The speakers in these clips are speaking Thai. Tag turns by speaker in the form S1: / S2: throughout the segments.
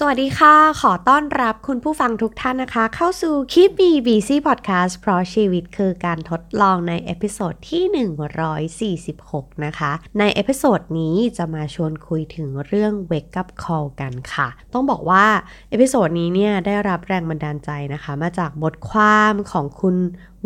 S1: สวัสดีค่ะ ขอต้อนรับคุณผู้ฟังทุกท่านนะคะ เข้าสู่ Keep Me Busy Podcast เพราะชีวิตคือการทดลองใน episode ที่ 146 นะคะ ใน episode นี้จะมาชวนคุยถึงเรื่อง Wake Up Call กันค่ะ ต้องบอกว่า episode นี้เนี่ยได้รับแรงบันดาลใจนะคะ มาจากบทความของคุณ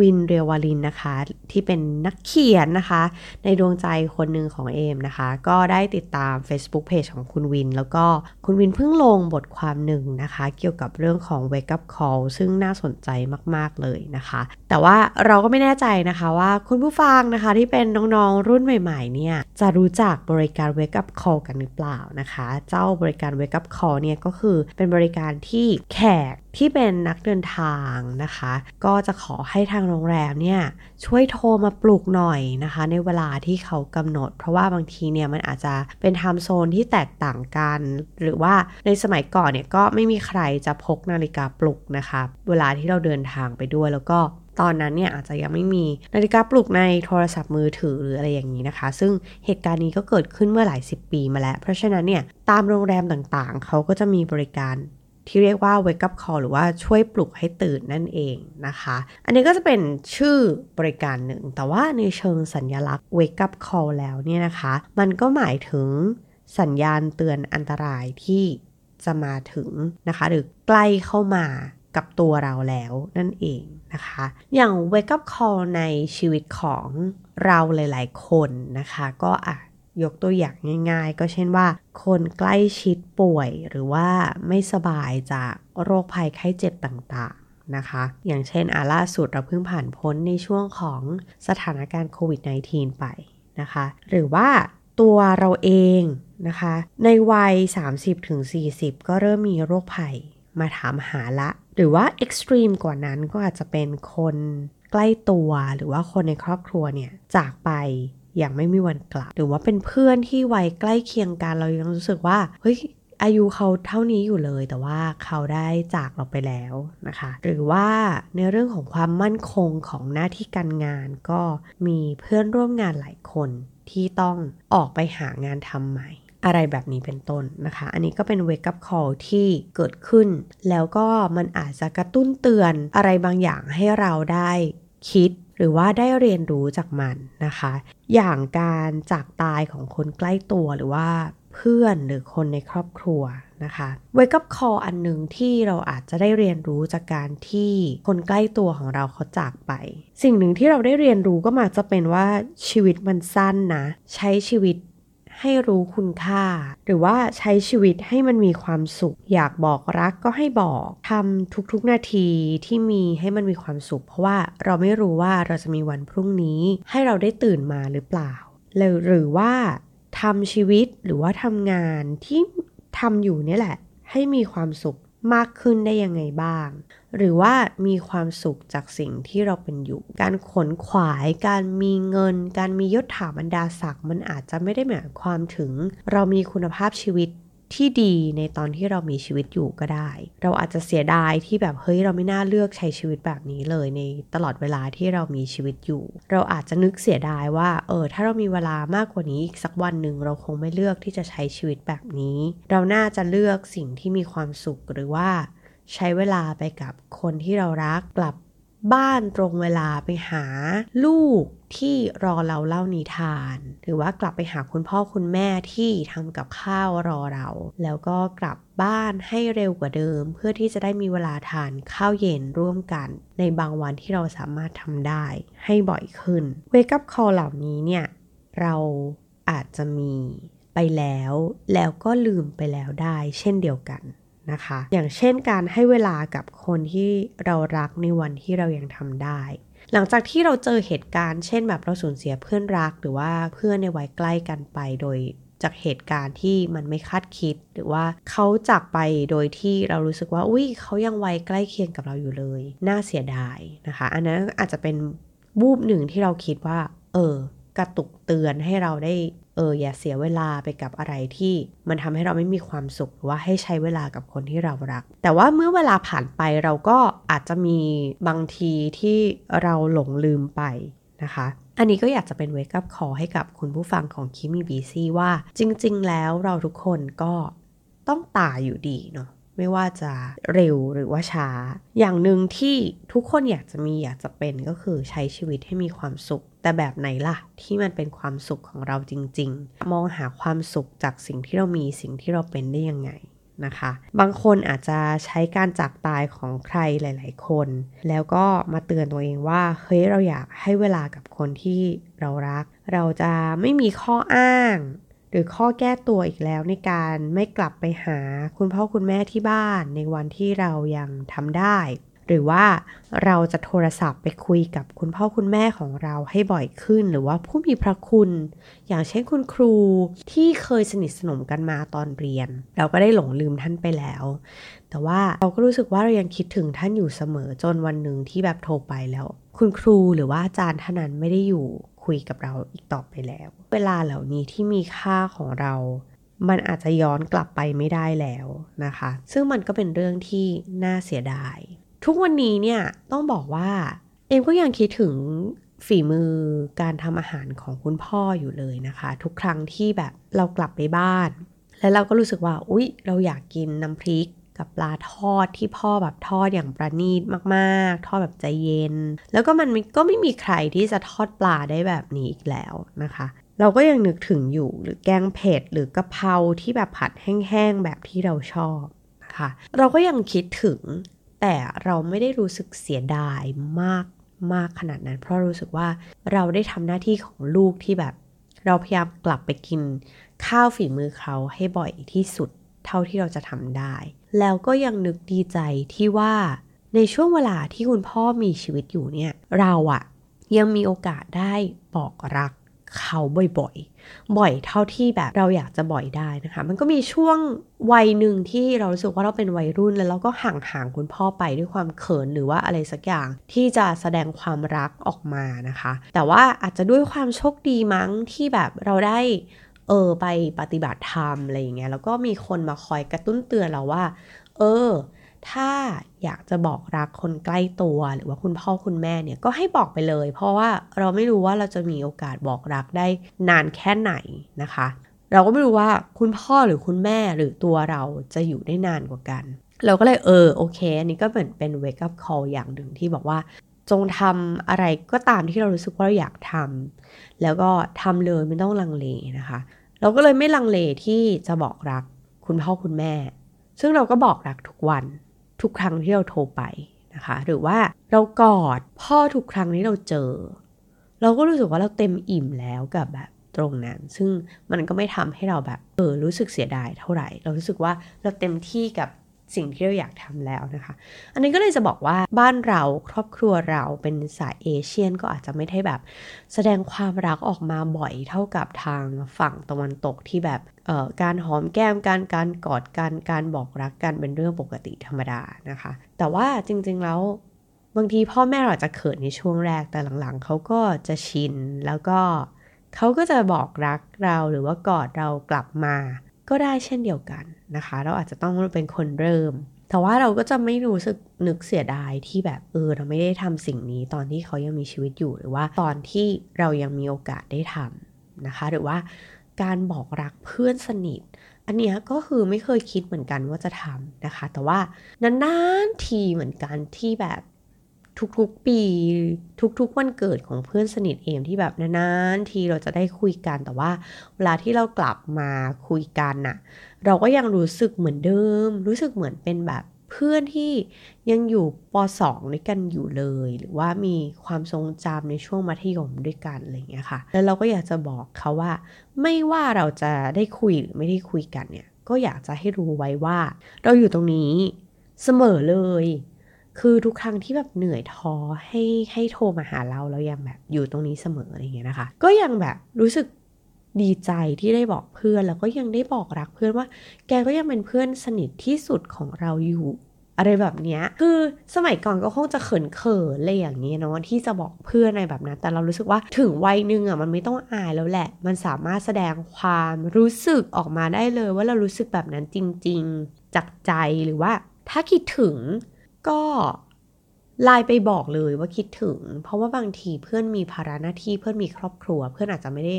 S1: วินทร์ เลียววาริณนะคะ ที่เป็นนักเขียนนะคะ ในดวงใจคนหนึ่งของเอมนะคะ ก็ได้ติดตาม Facebook Page ของคุณวินทร์ แล้วก็คุณวินเพิ่งลงบทความหนึ่งนะคะ เกี่ยวกับเรื่องของ Wake Up Call ซึ่งน่าสนใจมาก ๆ เลยนะคะ แต่ว่าเราก็ไม่แน่ใจนะคะว่าคุณผู้ฟังนะคะที่เป็นน้องๆรุ่นใหม่ ๆ เนี่ยจะรู้จักบริการ Wake Up Call กันหรือเปล่านะคะ เจ้าบริการ Wake Up Call เนี่ยก็คือเป็นบริการที่แขกที่เป็นนักเดินทางนะคะ ก็จะขอให้ทางโรงแรมเนี่ยช่วยโทรมาปลุกหน่อยนะคะ ในเวลาที่เขากำหนด เพราะว่าบางทีเนี่ยมันอาจจะเป็นไทม์โซนที่แตกต่างกัน หรือว่าในสมัยก่อนเนี่ยก็ไม่มีใครจะพกนาฬิกาปลุกนะคะ เวลาที่เราเดินทางไปด้วยแล้วก็ตอนนั้นเนี่ยอาจจะยังไม่มีนาฬิกาปลุกในโทรศัพท์มือถือหรืออะไรอย่างนี้นะคะ ซึ่งเหตุการณ์นี้ก็เกิดขึ้นเมื่อหลายสิบปีมาแล้ว เพราะฉะนั้นเนี่ยตามโรงแรมต่างๆ เขาก็จะมีบริการ ที่เรียกว่า wake up call หรือว่าช่วยปลุกให้ตื่นนั่นเองนะคะ อันนี้ก็จะเป็นชื่อบริการหนึ่ง แต่ว่าในเชิงสัญญลักษณ์ wake up call แล้วเนี่ยนะคะ มันก็หมายถึงสัญญาณเตือนอันตรายที่จะมาถึงนะคะ หรือใกล้เข้ามากับตัวเราแล้วนั่นเองนะคะ อย่าง wake up call ในชีวิตของเราหลาย ๆ คนนะคะ ก็อาจ ยกตัวอย่างง่าย ๆ ก็เช่นว่า คนใกล้ชิดป่วยหรือว่าไม่สบายจากโรคภัยไข้เจ็บต่างๆนะคะ อย่างเช่นอาล่าสุดเราเพิ่งผ่านพ้นในช่วงของสถานการณ์โควิด -19 ไปนะคะ หรือว่าตัวเราเองนะคะ ในวัย 30-40 ก็เริ่มมีโรคภัยมาถามหาละ หรือว่าเอ็กซ์ตรีมกว่านั้นก็อาจจะเป็นคนใกล้ตัวหรือว่าคนในครอบครัวเนี่ยจากไป อย่างไม่มีวันกลับ หรือว่าเป็นเพื่อนที่วัยใกล้เคียงกันเรายังรู้สึกว่าเฮ้ยอายุเขาเท่านี้อยู่เลยแต่ว่าเขาได้จากเราไปแล้วนะคะ หรือว่าในเรื่องของความมั่นคงของหน้าที่การงานก็มีเพื่อนร่วมงานหลายคนที่ต้องออกไปหางานทำใหม่ อะไรแบบนี้เป็นต้นนะคะ อันนี้ก็เป็น wake up call ที่เกิดขึ้น แล้วก็มันอาจจะกระตุ้นเตือนอะไรบางอย่างให้เราได้คิด รือว่าได้เรียนรู้จากมันนะคะ อย่างการจากตายของคนใกล้ตัวหรือว่าเพื่อนหรือคนในครอบครัวนะคะ wake up call อันหนึ่งที่เราอาจจะได้เรียนรู้จากการที่คนใกล้ตัวของเราเขาจากไป สิ่งหนึ่งที่เราได้เรียนรู้ก็มักจะเป็นว่าชีวิตมันสั้นนะ ใช้ชีวิต ให้รู้คุณค่า หรือว่าใช้ชีวิตให้มันมีความสุข อยากบอกรักก็ให้บอกทำทุกๆนาทีที่มีให้มันมีความสุข เพราะว่าเราไม่รู้ว่าเราจะมีวันพรุ่งนี้ ให้เราได้ตื่นมาหรือเปล่าหรือว่าทำชีวิตหรือว่าทำงานที่ทำอยู่นี่แหละ ให้มีความสุขมากขึ้นได้ยังไงบ้าง หรือว่ามีความสุขจากสิ่งที่เราเป็นอยู่ การขนขวาย การมีเงิน การมียศถาบรรดาศักดิ์มันอาจจะไม่ได้หมายความถึง เรามีคุณภาพชีวิตที่ดีในตอนที่เรามีชีวิตอยู่ก็ได้ เราอาจจะเสียดายที่แบบเฮ้ยเราไม่น่าเลือกใช้ชีวิตแบบนี้เลยในตลอดเวลาที่เรามีชีวิตอยู่ เราอาจจะนึกเสียดายว่าเออถ้าเรามีเวลามากกว่านี้อีกสักวันหนึ่งเราคงไม่เลือกที่จะใช้ชีวิตแบบนี้ เราน่าจะเลือกสิ่งที่มีความสุขหรือว่า ใช้เวลาไปกับคนที่เรารักกลับบ้านตรงเวลาไปหาลูกที่รอเราเล่านิทาน หรือว่ากลับไปหาคุณพ่อคุณแม่ที่ทำกับข้าวรอเรา แล้วก็กลับบ้านให้เร็วกว่าเดิม เพื่อที่จะได้มีเวลาทานข้าวเย็นร่วมกัน ในบางวันที่เราสามารถทำได้ให้บ่อยขึ้นเวกับคอเหล่านี้เนี่ยเราอาจจะมีไปแล้ว แล้วก็ลืมไปแล้วได้ เช่นเดียวกัน นะคะ อย่างเช่นการให้เวลากับคนที่เรารักในวันที่เรายังทำได้ หลังจากที่เราเจอเหตุการณ์ เช่นแบบเราสูญเสียเพื่อนรัก หรือว่าเพื่อนในวัยใกล้กันไปโดยจากเหตุการณ์ที่มันไม่คาดคิด หรือว่าเขาจากไปโดยที่เรารู้สึกว่าอุ้ยเขายังวัยใกล้เคียงกับเราอยู่เลย น่าเสียดายนะคะ อันนั้นอาจจะเป็นบูบหนึ่งที่เราคิดว่า เออ กระตุกเตือนให้เราได้เอออย่าเสียเวลาไปกับอะไรที่มันทำให้เราไม่มีความสุขหรือว่าให้ใช้เวลากับคนที่เรารัก แต่ว่าเมื่อเวลาผ่านไปเราก็อาจจะมีบางทีที่เราหลงลืมไปนะคะ อันนี้ก็อยากจะเป็นเวกับคอให้กับคุณผู้ฟังของคิมีบีซีว่าจริง ๆ แล้วเราทุกคนก็ต้องตายอยู่ดีเนาะ ไม่ว่าจะเร็วหรือว่าช้า อย่างหนึ่งที่ทุกคนอยากจะมีอยากจะเป็นก็คือใช้ชีวิตให้มีความสุข แต่แบบไหนล่ะ ที่มันเป็นความสุขของเราจริง ๆ มองหาความสุขจากสิ่งที่เรามีสิ่งที่เราเป็นได้ยังไงนะคะบางคนอาจจะใช้การจากตายของใครหลาย ๆ คน แล้วก็มาเตือนตัวเองว่าเฮ้ยเราอยากให้เวลากับคนที่เรารัก เราจะไม่มีข้ออ้าง หรือข้อแก้ตัวอีกแล้วในการไม่กลับไปหาคุณพ่อคุณแม่ที่บ้านในวันที่เรายังทำได้ หรือว่าเราจะโทรศัพท์ไปคุยกับคุณพ่อคุณแม่ของเราให้บ่อยขึ้น หรือว่าผู้มีพระคุณ อย่างเช่นคุณครูที่เคยสนิทสนมกันมาตอนเรียน เราก็ได้หลงลืมท่านไปแล้ว แต่ว่าเราก็รู้สึกว่าเรายังคิดถึงท่านอยู่เสมอจนวันหนึ่งที่แบบโทรไปแล้ว คุณครูหรือว่าอาจารย์ท่านนั้นไม่ได้อยู่ คุยกับเราอีกต่อไปแล้ว เวลาเหล่านี้ที่มีค่าของเรา มันอาจจะย้อนกลับไปไม่ได้แล้วนะคะ ซึ่งมันก็เป็นเรื่องที่น่าเสียดาย ทุกวันนี้เนี่ยต้องบอกว่า เอมก็ยังคิดถึงฝีมือการทำอาหารของคุณพ่ออยู่เลยนะคะ ทุกครั้งที่แบบเรากลับไปบ้าน แล้วเราก็รู้สึกว่าอุ๊ย เราอยากกินน้ำพริก กับปลาทอดที่พ่อแบบทอดอย่างประณีตมากๆ ทอดแบบใจเย็น แล้วก็มันก็ไม่มีใครที่จะทอดปลาได้แบบนี้อีกแล้วนะคะ เราก็ยังนึกถึงอยู่หรือแกงเผ็ดหรือกะเพราที่แบบผัดแห้งๆแบบที่เราชอบนะคะเราก็ยังคิดถึงแต่เราไม่ได้รู้สึกเสียดายมากมากขนาดนั้น เพราะรู้สึกว่าเราได้ทำหน้าที่ของลูกที่แบบ เราพยายามกลับไปกินข้าวฝีมือเขาให้บ่อยที่สุด เท่าที่เราจะทำได้ แล้วก็ยังนึกดีใจที่ว่าในช่วงเวลาที่คุณพ่อมีชีวิตอยู่เนี่ย เราอะยังมีโอกาสได้บอกรักเขาบ่อยๆ บ่อยเท่าที่แบบเราอยากจะบ่อยได้นะคะ มันก็มีช่วงวัยหนึ่งที่เรารู้สึกว่าเราเป็นวัยรุ่นแล้วเราก็ห่างห่างคุณพ่อไปด้วยความเขินหรือว่าอะไรสักอย่างที่จะแสดงความรักออกมานะคะ แต่ว่าอาจจะด้วยความโชคดีมั้งที่แบบเราได้ ออไปปฏิบัติธรรมอะไรอย่างเงี้ยแล้วก็มีคนมาคอยกระตุ้นเตือนเราว่า เออ ถ้าอยากจะบอกรักคนใกล้ตัวหรือว่าคุณพ่อคุณแม่เนี่ยก็ให้บอกไปเลย เพราะว่าเราไม่รู้ว่าเราจะมีโอกาสบอกรักได้นานแค่ไหนนะคะ เราก็ไม่รู้ว่าคุณพ่อหรือคุณแม่หรือตัวเราจะอยู่ได้นานกว่ากัน เราก็เลยเออโอเคอันนี้ก็เหมือนเป็น wake up call อย่างหนึ่งที่บอกว่าจงทำอะไรก็ตามที่เรารู้สึกว่าเราอยากทำแล้วก็ทำเลยไม่ต้องลังเลนะคะ เราก็เลยไม่ลังเลที่จะบอกรักคุณพ่อคุณแม่ ซึ่งเราก็บอกรักทุกวันทุกครั้งที่เราโทรไปนะคะ หรือว่าเรากอดพ่อทุกครั้งที่เราเจอ เราก็รู้สึกว่าเราเต็มอิ่มแล้วกับแบบตรงนั้น ซึ่งมันก็ไม่ทำให้เราแบบเออรู้สึกเสียดายเท่าไหร่ เรารู้สึกว่าเราเต็มที่กับ สิ่งที่เราอยากทำแล้วนะคะ อันนี้ก็เลยจะบอกว่าบ้านเราครอบครัวเราเป็นสายเอเชียนก็อาจจะไม่ได้แบบ แสดงความรักออกมาบ่อยเท่ากับทางฝั่งตะวันตกที่แบบเอ่อการหอมแก้มการการกอดกันการบอกรักกันเป็นเรื่องปกติธรรมดานะคะ แต่ว่าจริงๆแล้วบางทีพ่อแม่เราจะเขินในช่วงแรกแต่หลังๆเขาก็จะชินแล้วก็เขาก็จะบอกรักเราหรือว่ากอดเรากลับมา ก็ได้เช่นเดียวกันนะคะ เราอาจจะต้องเป็นคนเริ่ม แต่ว่าเราก็จะไม่รู้สึกนึกเสียดายที่แบบเออเราไม่ได้ทำสิ่งนี้ตอนที่เขายังมีชีวิตอยู่หรือว่าตอนที่เรายังมีโอกาสได้ทำนะคะ หรือว่าการบอกรักเพื่อนสนิท อันนี้ก็คือไม่เคยคิดเหมือนกันว่าจะทำนะคะ แต่ว่านานๆทีเหมือนกันที่แบบ ทุกๆปี ทุกๆวันเกิดของเพื่อนสนิทเอมที่แบบนานๆทีเราจะได้คุยกันแต่ว่า เวลาที่เรากลับมาคุยกันน่ะ เราก็ยังรู้สึกเหมือนเดิม รู้สึกเหมือนเป็นแบบเพื่อนที่ยังอยู่ป .2 ด้วยกันอยู่เลย หรือว่ามีความทรงจำในช่วงมัธยมด้วยกันอะไรอย่างเงี้ยค่ะ แล้วเราก็อยากจะบอกเขาว่า ไม่ว่าเราจะได้คุยหรือไม่ได้คุยกันเนี่ย ก็อยากจะให้รู้ไว้ว่า เราอยู่ตรงนี้เสมอเลย คือทุกครั้งที่แบบเหนื่อยท้อให้ให้โทรมาหาเราเรายังแบบอยู่ตรงนี้เสมออะไรอย่างเงี้ยนะคะ ก็ยังแบบรู้สึกดีใจที่ได้บอกเพื่อนแล้วก็ยังได้บอกรักเพื่อนว่า แกก็ยังเป็นเพื่อนสนิทที่สุดของเราอยู่ อะไรแบบเนี้ยคือสมัยก่อนก็คงจะเขินเขินอะไรอย่างเงี้ยเนาะที่จะบอกเพื่อนอะไรแบบนั้น แต่เรารู้สึกว่าถึงวัยหนึ่งอะมันไม่ต้องอายแล้วแหละ มันสามารถแสดงความรู้สึกออกมาได้เลยว่าเรารู้สึกแบบนั้นจริง ๆ จากใจหรือว่า ถ้าคิดถึง ก็ไลน์ไปบอกเลยว่าคิดถึง เพราะว่าบางทีเพื่อนมีภาระหน้าที่เพื่อนมีครอบครัว เพื่อนอาจจะไม่ได้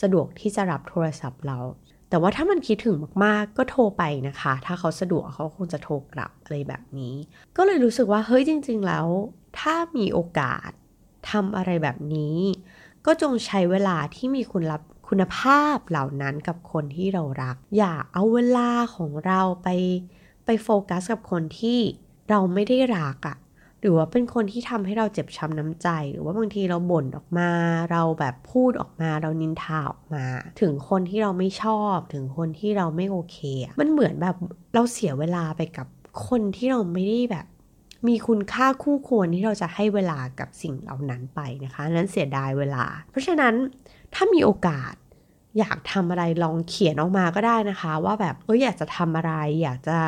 S1: สะดวกที่จะรับโทรศัพท์เรา แต่ว่าถ้ามันคิดถึงมากๆ ก็โทรไปนะคะ ถ้าเขาสะดวกเขาคงจะโทรกลับอะไรแบบนี้ ก็เลยรู้สึกว่าเฮ้ยจริง ๆ แล้ว ถ้ามีโอกาสทำอะไรแบบนี้ ก็จงใช้เวลาที่มีคุณรับคุณภาพเหล่านั้นกับคนที่เรารัก อย่าเอาเวลาของเราไปไปโฟกัสกับคนที่ เราไม่ได้รักอะ่ะหรือว่าเป็นคนที่ทำให้เราเจ็บช้ำน้ำใจ หรือว่าบางทีเราบ่นออกมา เราแบบพูดออกมาเรานินทาออกมา ถึงคนที่เราไม่ชอบ ถึงคนที่เราไม่โอเค มันเหมือนแบบเราเสียเวลาไปกับคนที่เราไม่ได้แบบ มีคุณค่าคู่ควรที่เราจะให้เวลากับสิ่งเหล่านั้นไปนะคะนั้นเสียดายเวลา เพราะฉะนั้นถ้ามีโอกาสอยากทำอะไรลองเขียนออกมาก็ได้นะคะ ว่าแบบเอออยากจะทำอะไรอยากจะ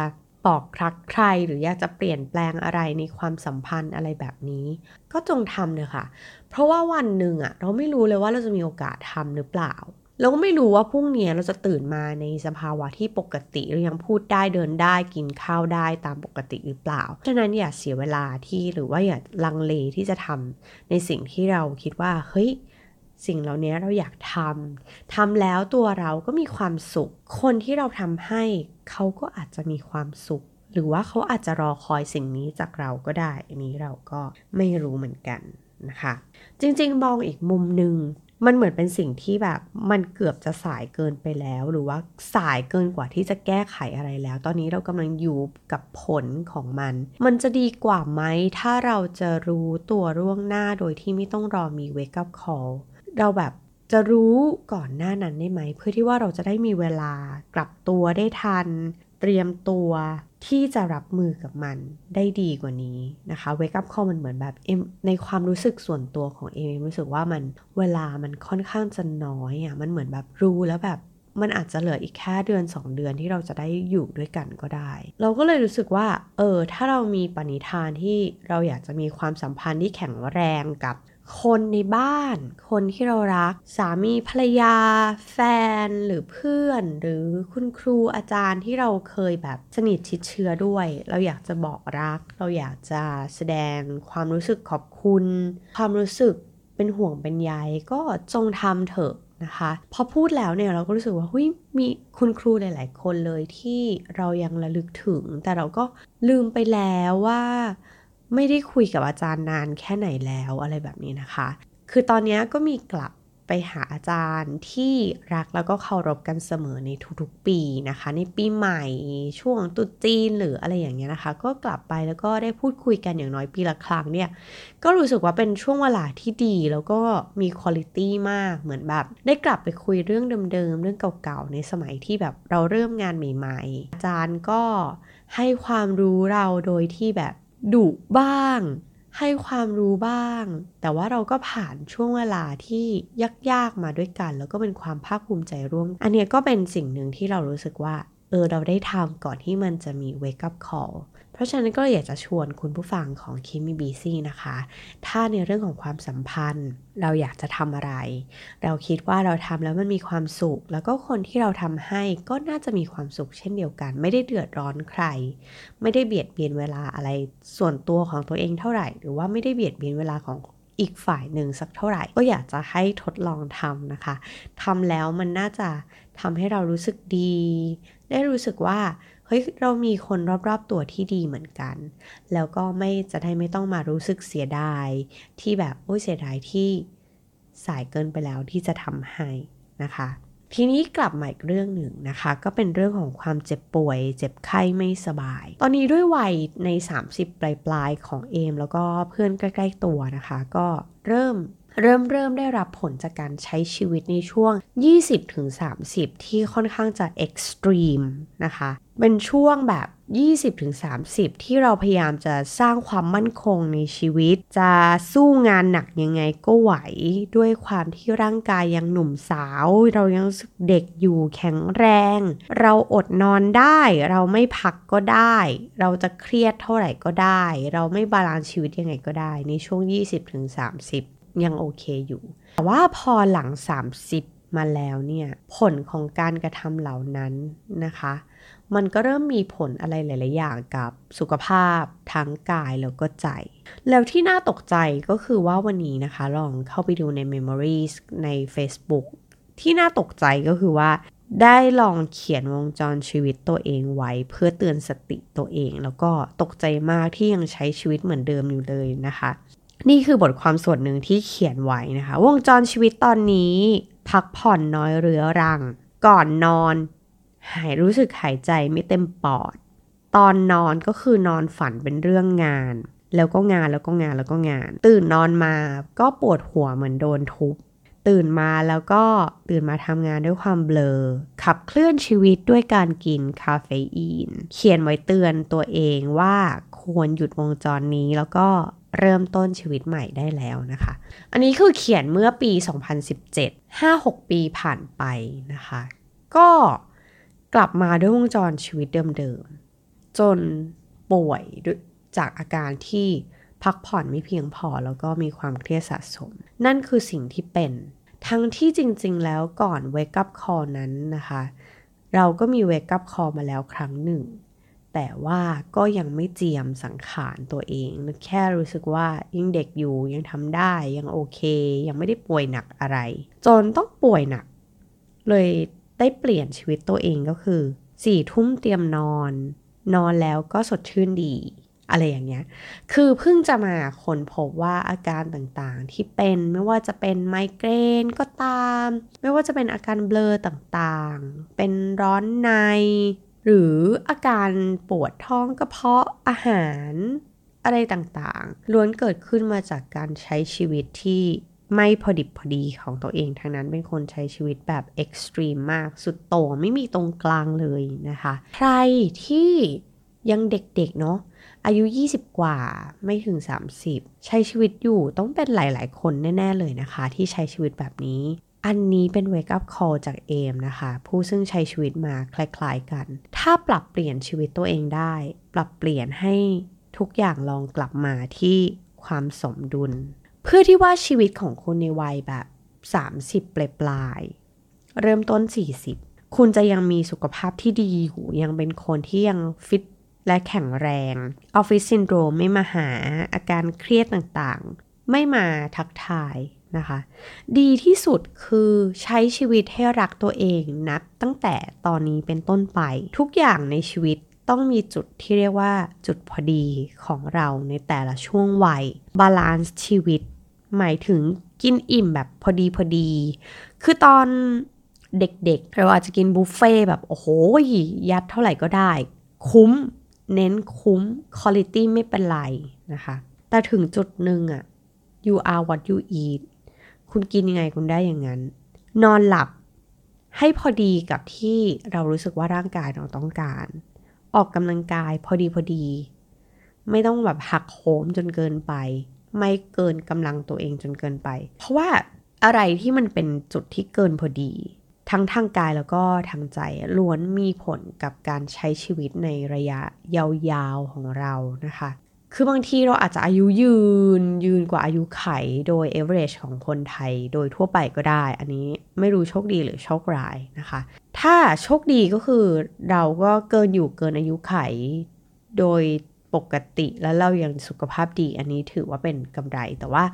S1: บอกรักใครหรืออยากจะเปลี่ยนแปลงอะไรในความสัมพันธ์อะไรแบบนี้ ก็จงทำเลยค่ะ เพราะว่าวันหนึ่งอะเราไม่รู้เลยว่าเราจะมีโอกาสทำหรือเปล่าเราก็ไม่รู้ว่าพรุ่งนี้เราจะตื่นมาในสภาวะที่ปกติเรายังพูดได้เดินได้กินข้าวได้ตามปกติหรือเปล่า ฉะนั้นอย่าเสียเวลาที่หรือว่าอย่าลังเลที่จะทำในสิ่งที่เราคิดว่าเฮ้ย สิ่งเหล่านี้เราอยากทำทำแล้วตัวเราก็มีความสุข คนที่เราทำให้เขาก็อาจจะมีความสุข หรือว่าเขาอาจจะรอคอยสิ่งนี้จากเราก็ได้อันนี้เราก็ไม่รู้เหมือนกันนะคะ จริงๆมองอีกมุมหนึ่งมันเหมือนเป็นสิ่งที่แบบมันเกือบจะสายเกินไปแล้ว หรือว่าสายเกินกว่าที่จะแก้ไขอะไรแล้ว ตอนนี้เรากำลังอยู่กับผลของมัน มันจะดีกว่าไหมถ้าเราจะรู้ตัวร่วงหน้าโดยที่ไม่ต้องรอมี wake up call เราแบบจะรู้ก่อนหน้านั้นได้ไหม เพื่อที่ว่าเราจะได้มีเวลากลับตัวได้ทัน เตรียมตัวที่จะรับมือกับมันได้ดีกว่านี้นะคะ Wake up call มันเหมือนแบบเอ็มในความรู้สึกส่วนตัวของเอมรู้สึกว่ามันเวลามันค่อนข้างจะน้อยอะ่ะมันเหมือนแบบรู้แล้วแบบมันอาจจะเหลืออีกแค่เดือน 2 เดือนที่เราจะได้อยู่ด้วยกันก็ได้ เราก็เลยรู้สึกว่า เออ ถ้าเรามีปณิธานที่เราอยากจะมีความสัมพันธ์ที่แข็งแรงกับ คนในบ้าน คนที่เรารัก สามีภรรยา แฟนหรือเพื่อน หรือคุณครูอาจารย์ที่เราเคยแบบสนิทชิดเชื้อด้วย เราอยากจะบอกรัก เราอยากจะแสดงความรู้สึกขอบคุณ ความรู้สึกเป็นห่วงเป็นใยก็จงทำเถอะนะคะ พอพูดแล้วเนี่ยเราก็รู้สึกว่าเฮ้ยมีคุณครูหลาย ๆ คนเลยที่เรายังระลึกถึง แต่เราก็ลืมไปแล้วว่า ไม่ได้คุยกับอาจารย์นานแค่ไหนแล้วอะไรแบบนี้นะคะ คือตอนนี้ก็มีกลับไปหาอาจารย์ที่รักแล้วก็เคารพกันเสมอในทุกๆปีนะคะ ในปีใหม่ช่วงตุจีนหรืออะไรอย่างเงี้ยนะคะ ก็กลับไปแล้วก็ได้พูดคุยกันอย่างน้อยปีละครั้งเนี่ย ก็รู้สึกว่าเป็นช่วงเวลาที่ดีแล้วก็มีคุณลิตี้มากเหมือนแบบ ได้กลับไปคุยเรื่องเดิมๆ เรื่องเก่าๆ ในสมัยที่แบบเราเริ่มงานใหม่ ๆ อาจารย์ก็ให้ความรู้เราโดยที่แบบ ดุบ้าง ให้ความรู้บ้าง แต่ว่าเราก็ผ่านช่วงเวลาที่ยากๆมาด้วยกัน แล้วก็เป็นความภาคภูมิใจร่วม อันนี้ก็เป็นสิ่งหนึ่งที่เรารู้สึกว่า เออเราได้ทำก่อนที่มันจะมี wake up call เพราะฉะนั้นก็อยากจะชวนคุณผู้ฟังของคิมิบีซี่นะคะ ถ้าในเรื่องของความสัมพันธ์ เราอยากจะทำอะไร เราคิดว่าเราทำแล้วมันมีความสุข แล้วก็คนที่เราทำให้ก็น่าจะมีความสุขเช่นเดียวกัน ไม่ได้เดือดร้อนใคร ไม่ได้เบียดเบียนเวลาอะไรส่วนตัวของตัวเองเท่าไหร่ หรือว่าไม่ได้เบียดเบียนเวลาของอีกฝ่ายหนึ่งสักเท่าไหร่ ก็อยากจะให้ทดลองทำนะคะทำแล้วมันน่าจะทำให้เรารู้สึกดี ได้รู้สึกว่า เฮ้ยเรามีคนรอบๆตัวที่ดีเหมือนกัน แล้วก็ไม่จะได้ไม่ต้องมารู้สึกเสียดาย ที่แบบโอ้ยเสียดายที่สายเกินไปแล้วที่จะทำให้นะคะทีนี้กลับมาอีกเรื่องหนึ่งนะคะ ก็เป็นเรื่องของความเจ็บป่วย เจ็บไข้ไม่สบาย ตอนนี้ด้วยวัยใน 30 ปลายๆของเอม แล้วก็เพื่อนใกล้ ๆ ตัวนะคะ ก็เริ่ม เริ่มเริ่มได้รับผลจากการใช้ชีวิตในช่วง 20-30 ที่ค่อนข้างจะเอ็กซ์ตรีมนะคะเป็นช่วงแบบ 20-30 ที่เราพยายามจะสร้างความมั่นคงในชีวิต จะสู้งานหนักยังไงก็ไหว ด้วยความที่ร่างกายยังหนุ่มสาว เรายังเด็กอยู่แข็งแรง เราอดนอนได้ เราไม่พักก็ได้ เราจะเครียดเท่าไหร่ก็ได้ เราไม่ balance ชีวิตยังไงก็ได้ ในช่วง 20-30 ยังโอเคอยู่ แต่ว่าพอหลัง 30 มาแล้วเนี่ยผลของการกระทำเหล่านั้นนะคะ มันก็เริ่มมีผลอะไรหลาย ๆ อย่างกับสุขภาพทั้งกายแล้วก็ใจ แล้วที่น่าตกใจก็คือว่าวันนี้นะคะ ลองเข้าไปดูใน Memories ใน Facebook ที่น่าตกใจก็คือว่าได้ลองเขียนวงจรชีวิตตัวเองไว้เพื่อเตือนสติตัวเอง แล้วก็ตกใจมากที่ยังใช้ชีวิตเหมือนเดิมอยู่เลยนะคะ นี่คือบทความส่วนหนึ่งที่เขียนไว้นะคะ วงจรชีวิตตอนนี้ พักผ่อนน้อยเรื้อรัง ก่อนนอน หายรู้สึกหายใจไม่เต็มปอด ตอนนอนก็คือนอนฝันเป็นเรื่องงาน แล้วก็งานแล้วก็งานแล้วก็งาน ตื่นนอนมาก็ปวดหัวเหมือนโดนทุบ ตื่นมาแล้วก็ตื่นมาทำงานด้วยความเบลอ ขับเคลื่อนชีวิตด้วยการกินคาเฟอีน เขียนไว้เตือนตัวเองว่าควรหยุดวงจรนี้แล้วก็เริ่มต้นชีวิตใหม่ได้แล้วนะคะ อันนี้คือเขียนเมื่อปี 2017 5-6 ปีผ่านไปนะคะ ก็กลับมาด้วยวงจรชีวิตเดิมๆ จนป่วยจากอาการที่ พักผ่อนไม่เพียงพอแล้วก็มีความเครียดสะสม นั่นคือสิ่งที่เป็น ทั้งที่จริง ๆ แล้วก่อน wake up call นั้นนะคะ เราก็มี wake up call มาแล้วครั้งหนึ่ง แต่ว่าก็ยังไม่เจียมสังขารตัวเอง แค่รู้สึกว่ายังเด็กอยู่ยังทำได้ยังโอเค ยังไม่ได้ป่วยหนักอะไร จนต้องป่วยหนัก เลยได้เปลี่ยนชีวิตตัวเองก็คือสี่ทุ่มเตรียมนอน นอนแล้วก็สดชื่นดี อะไรอย่างเงี้ย คือเพิ่งจะมาคนพบว่าอาการต่างๆ ที่เป็นไม่ว่าจะเป็นไมเกรนก็ตาม ไม่ว่าจะเป็นอาการเบลอต่างๆ เป็นร้อนใน หรืออาการปวดท้องกระเพาะอาหารอะไรต่างๆ ล้วนเกิดขึ้นมาจากการใช้ชีวิตที่ไม่พอดิบพอดีของตัวเองทั้งนั้นเป็นคนใช้ชีวิตแบบเอ็กซ์ตรีมมากสุดโต่งไม่มีตรงกลางเลยนะคะ ใครที่ ยังเด็กๆเนาะอายุ 20 กว่าไม่ถึง 30 ใช้ชีวิตอยู่ต้องเป็นหลายๆ คนแน่ ๆ เลยนะคะ ที่ใช้ชีวิตแบบนี้ อันนี้เป็น wake up call จากเอมนะคะ ผู้ซึ่งใช้ชีวิตมาคล้ายๆกัน ถ้าปรับเปลี่ยนชีวิตตัวเองได้ ปรับเปลี่ยนให้ทุกอย่างลองกลับมาที่ความสมดุล เพื่อที่ว่าชีวิตของคุณในวัยแบบ 30 ปลายปลายเริ่มต้น 40 คุณจะยังมีสุขภาพที่ดีอยู่ยังเป็นคนที่ยังฟิต และแข็งแรงออฟฟิศซินโดรมไม่มาหาอาการเครียดต่างๆ ไม่มาทักทายนะคะ ดีที่สุดคือใช้ชีวิตให้รักตัวเองนับตั้งแต่ตอนนี้เป็นต้นไป ทุกอย่างในชีวิตต้องมีจุดที่เรียกว่าจุดพอดีของเราในแต่ละช่วงวัย balance ชีวิต หมายถึงกินอิ่มแบบพอดีพอดี คือตอนเด็กๆ เราอาจจะกินบุฟเฟต์แบบ โอ้โหยัดเท่าไหร่ก็ได้ คุ้ม เน้นคุ้มคุณภาพไม่เป็นไรนะคะ แต่ถึงจุดหนึ่งอะ you are what you eat คุณกินยังไงคุณได้อย่างนั้น นอนหลับให้พอดีกับที่เรารู้สึกว่าร่างกายเราต้องการ ออกกำลังกายพอดีพอดี ไม่ต้องแบบหักโหมจนเกินไป ไม่เกินกำลังตัวเองจนเกินไป เพราะว่าอะไรที่มันเป็นจุดที่เกินพอดี ทั้งทางกายแล้วก็ทางใจล้วนมีผลกับการใช้ชีวิตในระยะยาวๆของเรานะคะ คือบางทีเราอาจจะอายุยืนยืนกว่าอายุไขโดย average ของคนไทยโดยทั่วไปก็ได้ อันนี้ไม่รู้โชคดีหรือโชคร้ายนะคะ ถ้าโชคดีก็คือเราก็เกินอยู่เกินอายุไขโดย ปกติแล้วเรายังสุขภาพดี อันนี้ถือว่าเป็นกำไร แต่ว่า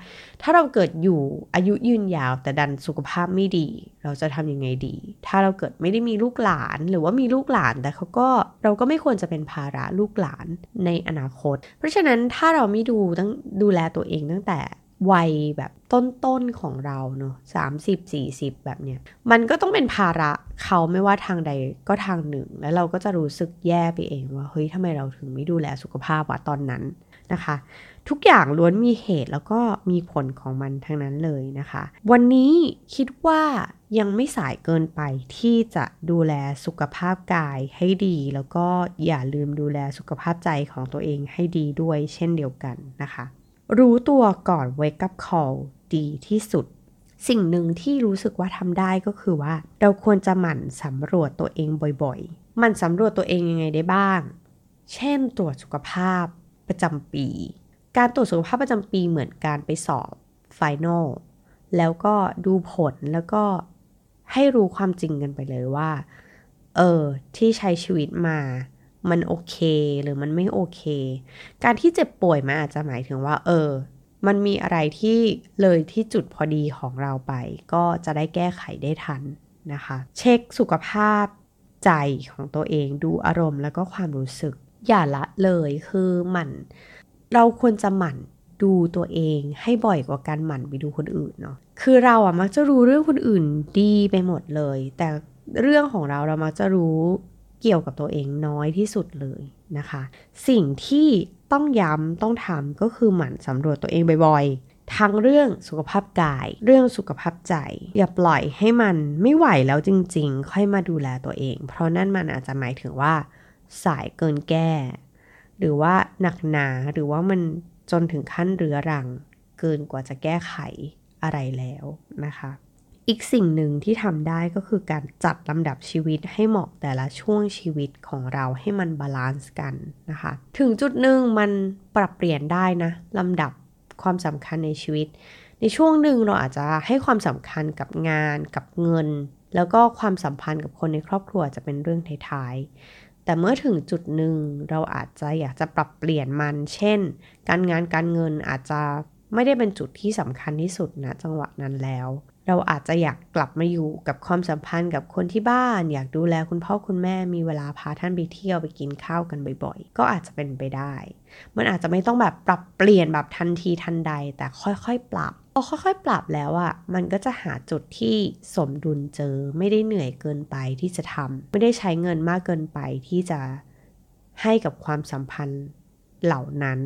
S1: ถ้าเราเกิดอยู่อายุยืนยาวแต่ดันสุขภาพไม่ดี เราจะทำยังไงดี ถ้าเราเกิดไม่ได้มีลูกหลานหรือว่ามีลูกหลานแต่เขาก็เราก็ไม่ควรจะเป็นภาระลูกหลานในอนาคต เพราะฉะนั้นถ้าเราไม่ดูตั้งดูแลตัวเองตั้งแต่ วัยแบบต้นๆของเราเนอะสามสิบสี่สิบแบบเนี้ย มันก็ต้องเป็นภาระเขาไม่ว่าทางใดก็ทางหนึ่ง แล้วเราก็จะรู้สึกแย่ไปเองว่า เฮ้ยทำไมเราถึงไม่ดูแลสุขภาพวะตอนนั้นนะคะ ทุกอย่างล้วนมีเหตุแล้วก็มีผลของมันทั้งนั้นเลยนะคะ วันนี้คิดว่ายังไม่สายเกินไปที่จะดูแลสุขภาพกายให้ดี แล้วก็อย่าลืมดูแลสุขภาพใจของตัวเองให้ดีด้วยเช่นเดียวกันนะคะ รู้ตัวก่อน wake up call ดีที่สุด สิ่งหนึ่งที่รู้สึกว่าทำได้ก็คือว่า เราควรจะหมั่นสำรวจตัวเองบ่อยๆหมั่นสำรวจตัวเองยังไงได้บ้าง เช่น ตรวจสุขภาพประจำปี การตรวจสุขภาพประจำปีเหมือนการไปสอบไฟแนลแล้วก็ดูผลแล้วก็ให้รู้ความจริงกันไปเลยว่า เออ ที่ใช้ชีวิตมา มันโอเคหรือมันไม่โอเค การที่เจ็บป่วยมันอาจจะหมายถึงว่า เออ มันมีอะไรที่เลยที่จุดพอดีของเราไป ก็จะได้แก้ไขได้ทันนะคะ เช็คสุขภาพใจของตัวเองดูอารมณ์แล้วก็ความรู้สึก อย่าละเลยคือหมั่น เราควรจะหมั่นดูตัวเองให้บ่อยกว่าการหมั่นไปดูคนอื่นเนาะคือเราอะมักจะรู้เรื่องคนอื่นดีไปหมดเลย แต่เรื่องของเราเรามักจะรู้ เกี่ยวกับตัวเองน้อยที่สุดเลยนะคะ สิ่งที่ต้องย้ำต้องทำก็คือหมั่นสำรวจตัวเองบ่อยๆ ทั้งเรื่องสุขภาพกาย เรื่องสุขภาพใจ อย่าปล่อยให้มันไม่ไหวแล้วจริงๆ ค่อยมาดูแลตัวเอง เพราะนั่นมันอาจจะหมายถึงว่า สายเกินแก้ หรือว่าหนักหนาหรือว่ามันจนถึงขั้นเรื้อรัง เกินกว่าจะแก้ไขอะไรแล้วนะคะ อีกสิ่งหนึ่งที่ทำได้ก็คือการจัดลำดับชีวิตให้เหมาะแต่ละช่วงชีวิตของเราให้มัน balance กันนะคะ ถึงจุดหนึ่งมันปรับเปลี่ยนได้นะลำดับความสำคัญในชีวิต ในช่วงหนึ่งเราอาจจะให้ความสำคัญกับงานกับเงิน แล้วก็ความสัมพันธ์กับคนในครอบครัวจะเป็นเรื่องท้ายๆ แต่เมื่อถึงจุดหนึ่งเราอาจจะอยากจะปรับเปลี่ยนมัน เช่น การงานการเงินอาจจะไม่ได้เป็นจุดที่สำคัญที่สุดนะจังหวะนั้นแล้ว เราอาจจะอยากกลับมาอยู่กับความสัมพันธ์กับคนที่บ้าน อยากดูแลคุณพ่อคุณแม่มีเวลาพาท่านไปเที่ยวไปกินข้าวกันบ่อยๆ ก็อาจจะเป็นไปได้ มันอาจจะไม่ต้องแบบปรับเปลี่ยนแบบทันทีทันใด แต่ค่อยๆปรับพอค่อยๆปรับแล้วอะ่ะมันก็จะหาจุดที่สมดุลเจอไม่ได้เหนื่อยเกินไปที่จะทำไม่ได้ใช้เงินมากเกินไปที่จะให้กับความสัมพันธ์เหล่านั้น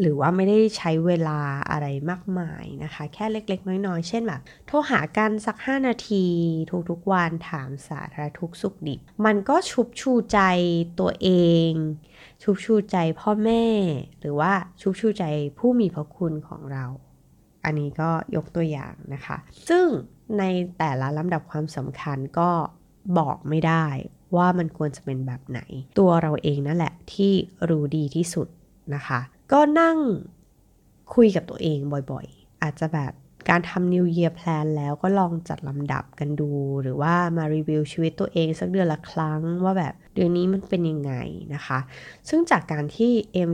S1: หรือว่าไม่ได้ใช้เวลาอะไรมากมายนะคะ แค่เล็กๆ น้อยๆ เช่นแบบโทรหากันสัก 5 นาที ทุกๆวันถามสารทุกสุขดิบ มันก็ชุบชูใจตัวเอง ชุบชูใจพ่อแม่ หรือว่าชุบชูใจผู้มีพระคุณของเรา อันนี้ก็ยกตัวอย่างนะคะ ซึ่งในแต่ละลำดับความสำคัญก็บอกไม่ได้ว่ามันควรจะเป็นแบบไหน ตัวเราเองนั่นแหละที่รู้ดีที่สุดนะคะ ก็นั่งคุยกับตัวเองบ่อยๆ อาจจะแบบการทำ New Year Plan แล้วก็ลองจัดลำดับกันดู หรือว่ามารีวิวชีวิตตัวเองสักเดือนละครั้งว่าแบบเดือนนี้มันเป็นยังไงนะคะ ซึ่งจากการที่เอ็ม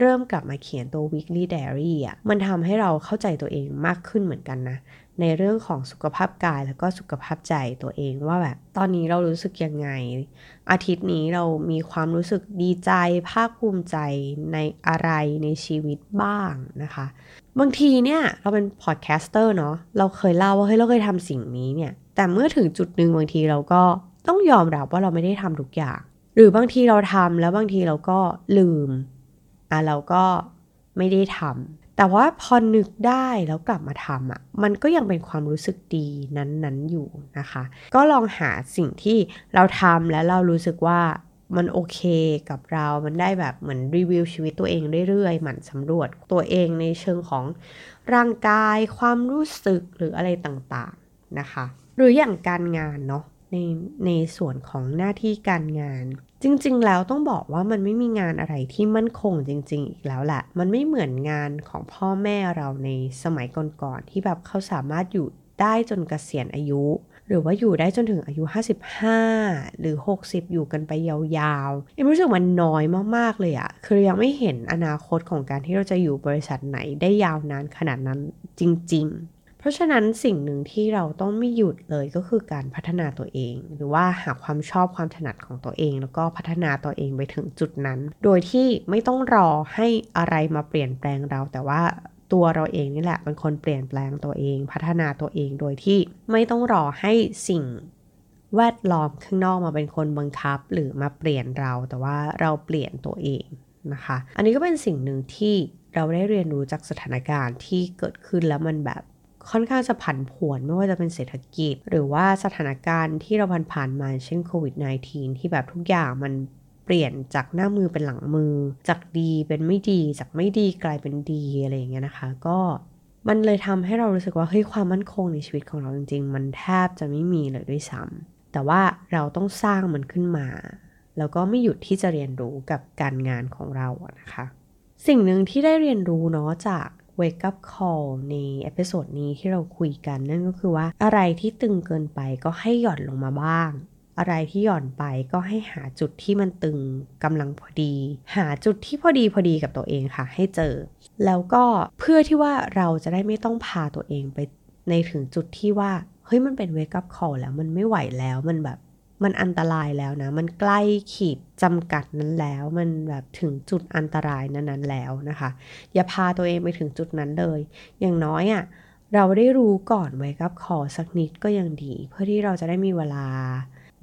S1: เริ่มกลับมาเขียนตัว weekly diary อะ มันทำให้เราเข้าใจตัวเองมากขึ้นเหมือนกันนะ ในเรื่องของสุขภาพกายแล้วก็สุขภาพใจตัวเองว่าแบบตอนนี้เรารู้สึกยังไง อาทิตย์นี้เรามีความรู้สึกดีใจภาคภูมิใจในอะไรในชีวิตบ้างนะคะ บางทีเนี่ยเราเป็น podcaster เนาะเราเคยเล่าว่าเฮ้ยเราเคยทำสิ่งนี้เนี่ย แต่เมื่อถึงจุดหนึ่งบางทีเราก็ต้องยอมรับว่าเราไม่ได้ทำทุกอย่าง หรือบางทีเราทำแล้วบางทีเราก็ลืมอะเราก็ไม่ได้ทำ แต่ว่าพอนึกได้แล้วกลับมาทำอะ มันก็ยังเป็นความรู้สึกดีนั้นๆอยู่นะคะ ก็ลองหาสิ่งที่เราทำแล้วเรารู้สึกว่ามันโอเคกับเรา มันได้แบบเหมือนรีวิวชีวิตตัวเองเรื่อยๆ หมั่นสำรวจตัวเองในเชิงของร่างกาย ความรู้สึกหรืออะไรต่างๆนะคะ หรืออย่างการงานเนาะ ในในส่วนของหน้าที่การงาน จริง ๆ แล้วต้องบอกว่ามันไม่มีงานอะไรที่มั่นคงจริง ๆ อีกแล้วแหละมันไม่เหมือนงานของพ่อแม่เราในสมัยก่อนๆที่แบบเขาสามารถอยู่ได้จนเกษียณอายุ หรือว่าอยู่ได้จนถึงอายุ 55 หรือ 60 อยู่กันไปยาวๆเอ็มรู้สึกมันน้อยมากๆเลยอะคือยังไม่เห็นอนาคตของการที่เราจะอยู่บริษัทไหนได้ยาวนานขนาดนั้นจริง ๆ เพราะฉะนั้นสิ่งหนึ่งที่เราต้องไม่หยุดเลยก็คือการพัฒนาตัวเอง หรือว่าหาความชอบความถนัดของตัวเอง แล้วก็พัฒนาตัวเองไปถึงจุดนั้น โดยที่ไม่ต้องรอให้อะไรมาเปลี่ยนแปลงเรา แต่ว่าตัวเราเองนี่แหละเป็นคนเปลี่ยนแปลงตัวเอง พัฒนาตัวเองโดยที่ไม่ต้องรอให้สิ่งแวดล้อมข้างนอกมาเป็นคนบังคับ หรือมาเปลี่ยนเรา แต่ว่าเราเปลี่ยนตัวเองนะคะ อันนี้ก็เป็นสิ่งหนึ่งที่เราได้เรียนรู้จากสถานการณ์ที่เกิดขึ้นแล้วมันแบบ ค่อนข้างจะผันผวนไม่ว่าจะเป็นเศรษฐกิจ หรือว่าสถานการณ์ที่เราผ่านผ่านมาเช่นโควิด -19 ที่แบบทุกอย่างมันเปลี่ยนจากหน้ามือเป็นหลังมือ จากดีเป็นไม่ดี จากไม่ดีกลายเป็นดีอะไรอย่างเงี้ยนะคะ ก็มันเลยทำให้เรารู้สึกว่าเฮ้ยความมั่นคงในชีวิตของเราจริง ๆ มันแทบจะไม่มีเลยด้วยซ้ำแต่ว่าเราต้องสร้างมันขึ้นมา แล้วก็ไม่หยุดที่จะเรียนรู้กับการงานของเรานะคะ สิ่งหนึ่งที่ได้เรียนรู้เนาะจาก wake up call ใน episode นี้ที่เราคุยกันนั่นก็คือว่าอะไรที่ตึงเกินไปก็ให้หย่อนลงมาบ้าง อะไรที่หย่อนไปก็ให้หาจุดที่มันตึงกำลังพอดี หาจุดที่พอดีพอดีกับตัวเองค่ะ ให้เจอ แล้วก็เพื่อที่ว่าเราจะได้ไม่ต้องพาตัวเองไปในถึงจุดที่ว่าเฮ้ยมันเป็น wake up call แล้วมันไม่ไหวแล้วมันแบบ มันอันตรายแล้วนะ มันใกล้ขีดจำกัดนั้นแล้ว มันแบบถึงจุดอันตรายนั้นๆแล้วนะคะ อย่าพาตัวเองไปถึงจุดนั้นเลย อย่างน้อยอะ่ะเราได้รู้ก่อนไว้กับคอสักนิดก็ยังดี เพื่อที่เราจะได้มีเวลา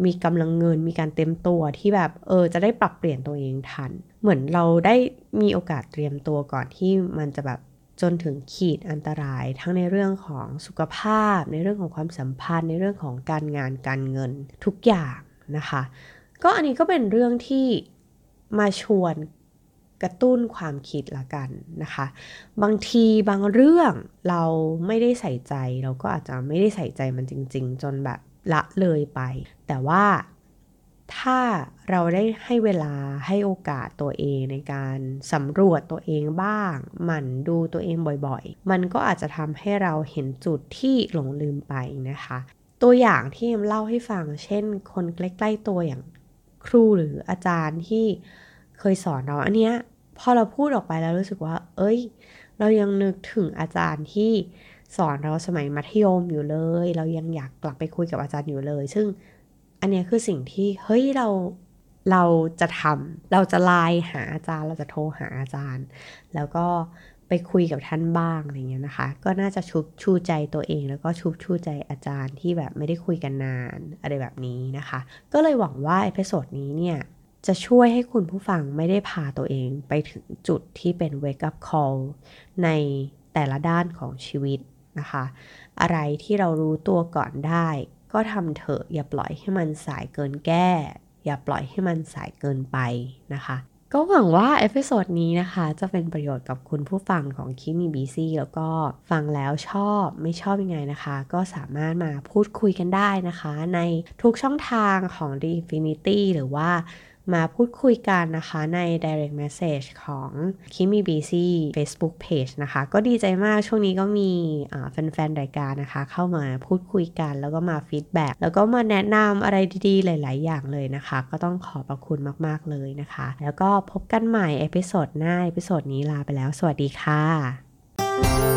S1: มีกำลังเงิน มีการเต็มตัวที่แบบเออจะได้ปรับเปลี่ยนตัวเองทัน เหมือนเราได้มีโอกาสเตรียมตัวก่อนที่มันจะแบบ จนถึงขีดอันตราย ทั้งในเรื่องของสุขภาพ ในเรื่องของความสัมพันธ์ ในเรื่องของการงานการเงินทุกอย่างนะคะ ก็อันนี้ก็เป็นเรื่องที่มาชวนกระตุ้นความคิดละกันนะคะ บางทีบางเรื่องเราไม่ได้ใส่ใจ เราก็อาจจะไม่ได้ใส่ใจมันจริง ๆ จนแบบละเลยไป แต่ว่า ถ้าเราได้ให้เวลาให้โอกาสตัวเองในการสำรวจตัวเองบ้าง หมั่นดูตัวเองบ่อยๆ มันก็อาจจะทำให้เราเห็นจุดที่หลงลืมไปนะคะ ตัวอย่างที่เอ็มเล่าให้ฟัง เช่น คนใกล้ๆตัวอย่างครูหรืออาจารย์ที่เคยสอนเราอันเนี้ยพอเราพูดออกไปแล้วรู้สึกว่า เอ้ย เรายังนึกถึงอาจารย์ที่สอนเราสมัยมัธยมอยู่เลย เรายังอยากกลับไปคุยกับอาจารย์อยู่เลย ซึ่ง อันนี้คือสิ่งที่เฮ้ยเราเราจะทำเราจะไลน์หาอาจารย์ เราจะโทรหาอาจารย์ แล้วก็ไปคุยกับท่านบ้างอะไรเงี้ยนะคะ ก็น่าจะชุบชูใจตัวเอง แล้วก็ชุบชูใจอาจารย์ที่แบบไม่ได้คุยกันนานอะไรแบบนี้นะคะ ก็เลยหวังว่า episode นี้เนี่ยจะช่วยให้คุณผู้ฟังไม่ได้พาตัวเองไปถึงจุดที่เป็น wake up call ในแต่ละด้านของชีวิตนะคะ อะไรที่เรารู้ตัวก่อนได้ ก็ทำเถอะอย่าปล่อยให้มันสายเกินแก้ อย่าปล่อยให้มันสายเกินไปนะคะ ก็หวังว่า episode นี้นะคะ จะเป็นประโยชน์กับคุณผู้ฟังของ Keep Me Busy แล้วก็ฟังแล้วชอบไม่ชอบยังไงนะคะ ก็สามารถมาพูดคุยกันได้นะคะ ในทุกช่องทางของ The Infinity หรือว่า มาพูดคุยกันนะคะใน direct message ของ Keep Me Busy Facebook Page นะคะ ก็ดีใจมากช่วงนี้ก็มีแฟนๆ รายการนะคะ เข้ามาพูดคุยกัน แล้วก็มา feedback แล้วก็มาแนะนำอะไรดีๆ หลาย ๆ อย่างเลยนะคะ ก็ต้องขอบพระคุณมากๆเลยนะคะ แล้วก็พบกันใหม่ episode หน้า episode นี้ลาไปแล้ว สวัสดีค่ะ